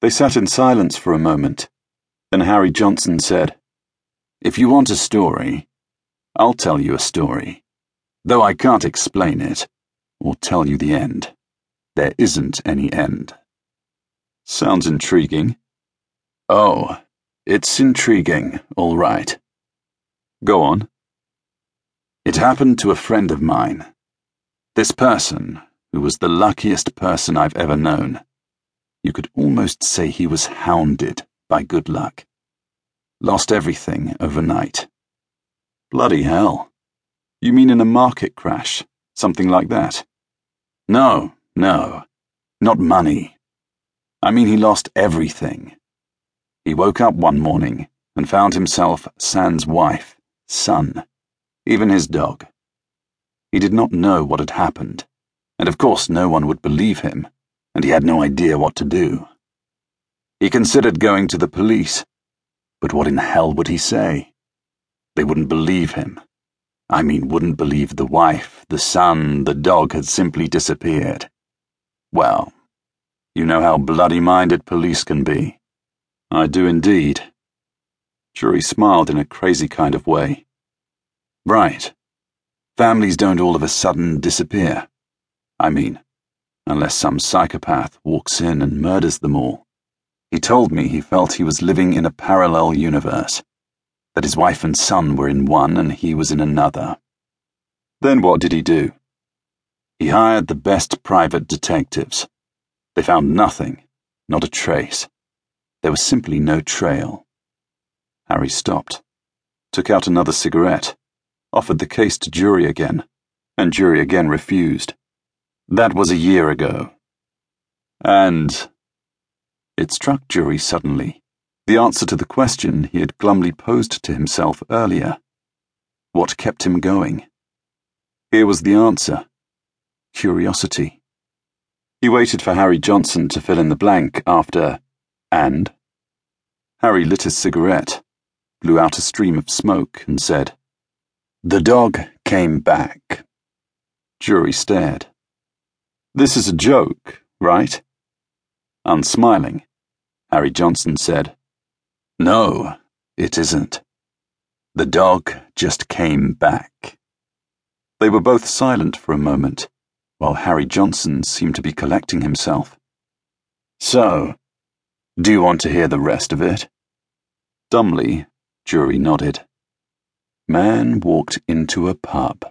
They sat in silence for a moment. Then Harry Johnson said, If you want a story, I'll tell you a story. Though I can't explain it, or tell you the end. There isn't any end. Sounds intriguing. Oh, it's intriguing, all right. Go on. It happened to a friend of mine. This person, who was the luckiest person I've ever known. You could almost say he was hounded by good luck. Lost everything overnight. Bloody hell. You mean in a market crash? Something like that? No, no. Not money. I mean, he lost everything. He woke up one morning and found himself sans wife, son, even his dog. He did not know what had happened, and of course no one would believe him, and he had no idea what to do. He considered going to the police, but what in hell would he say? They wouldn't believe him. I mean, wouldn't believe the wife, the son, the dog had simply disappeared. Well, you know how bloody minded police can be. I do indeed. Jury smiled in a crazy kind of way. Right. Families don't all of a sudden disappear. I mean, unless some psychopath walks in and murders them all. He told me he felt he was living in a parallel universe that his wife and son were in one and he was in another. Then what did he do? He hired the best private detectives. They found nothing, not a trace. There was simply no trail. Harry stopped, took out another cigarette, offered the case to Jury again, and Jury again refused. That was a year ago. And it struck Jury suddenly the answer to the question he had glumly posed to himself earlier. What kept him going? Here was the answer curiosity. He waited for Harry Johnson to fill in the blank after, and? Harry lit his cigarette, blew out a stream of smoke, and said, The dog came back. Jury stared. This is a joke, right? Unsmiling, Harry Johnson said, no, it isn't. The dog just came back. They were both silent for a moment, while Harry Johnson seemed to be collecting himself. So, do you want to hear the rest of it? Dumbly, Jury nodded. Man walked into a pub.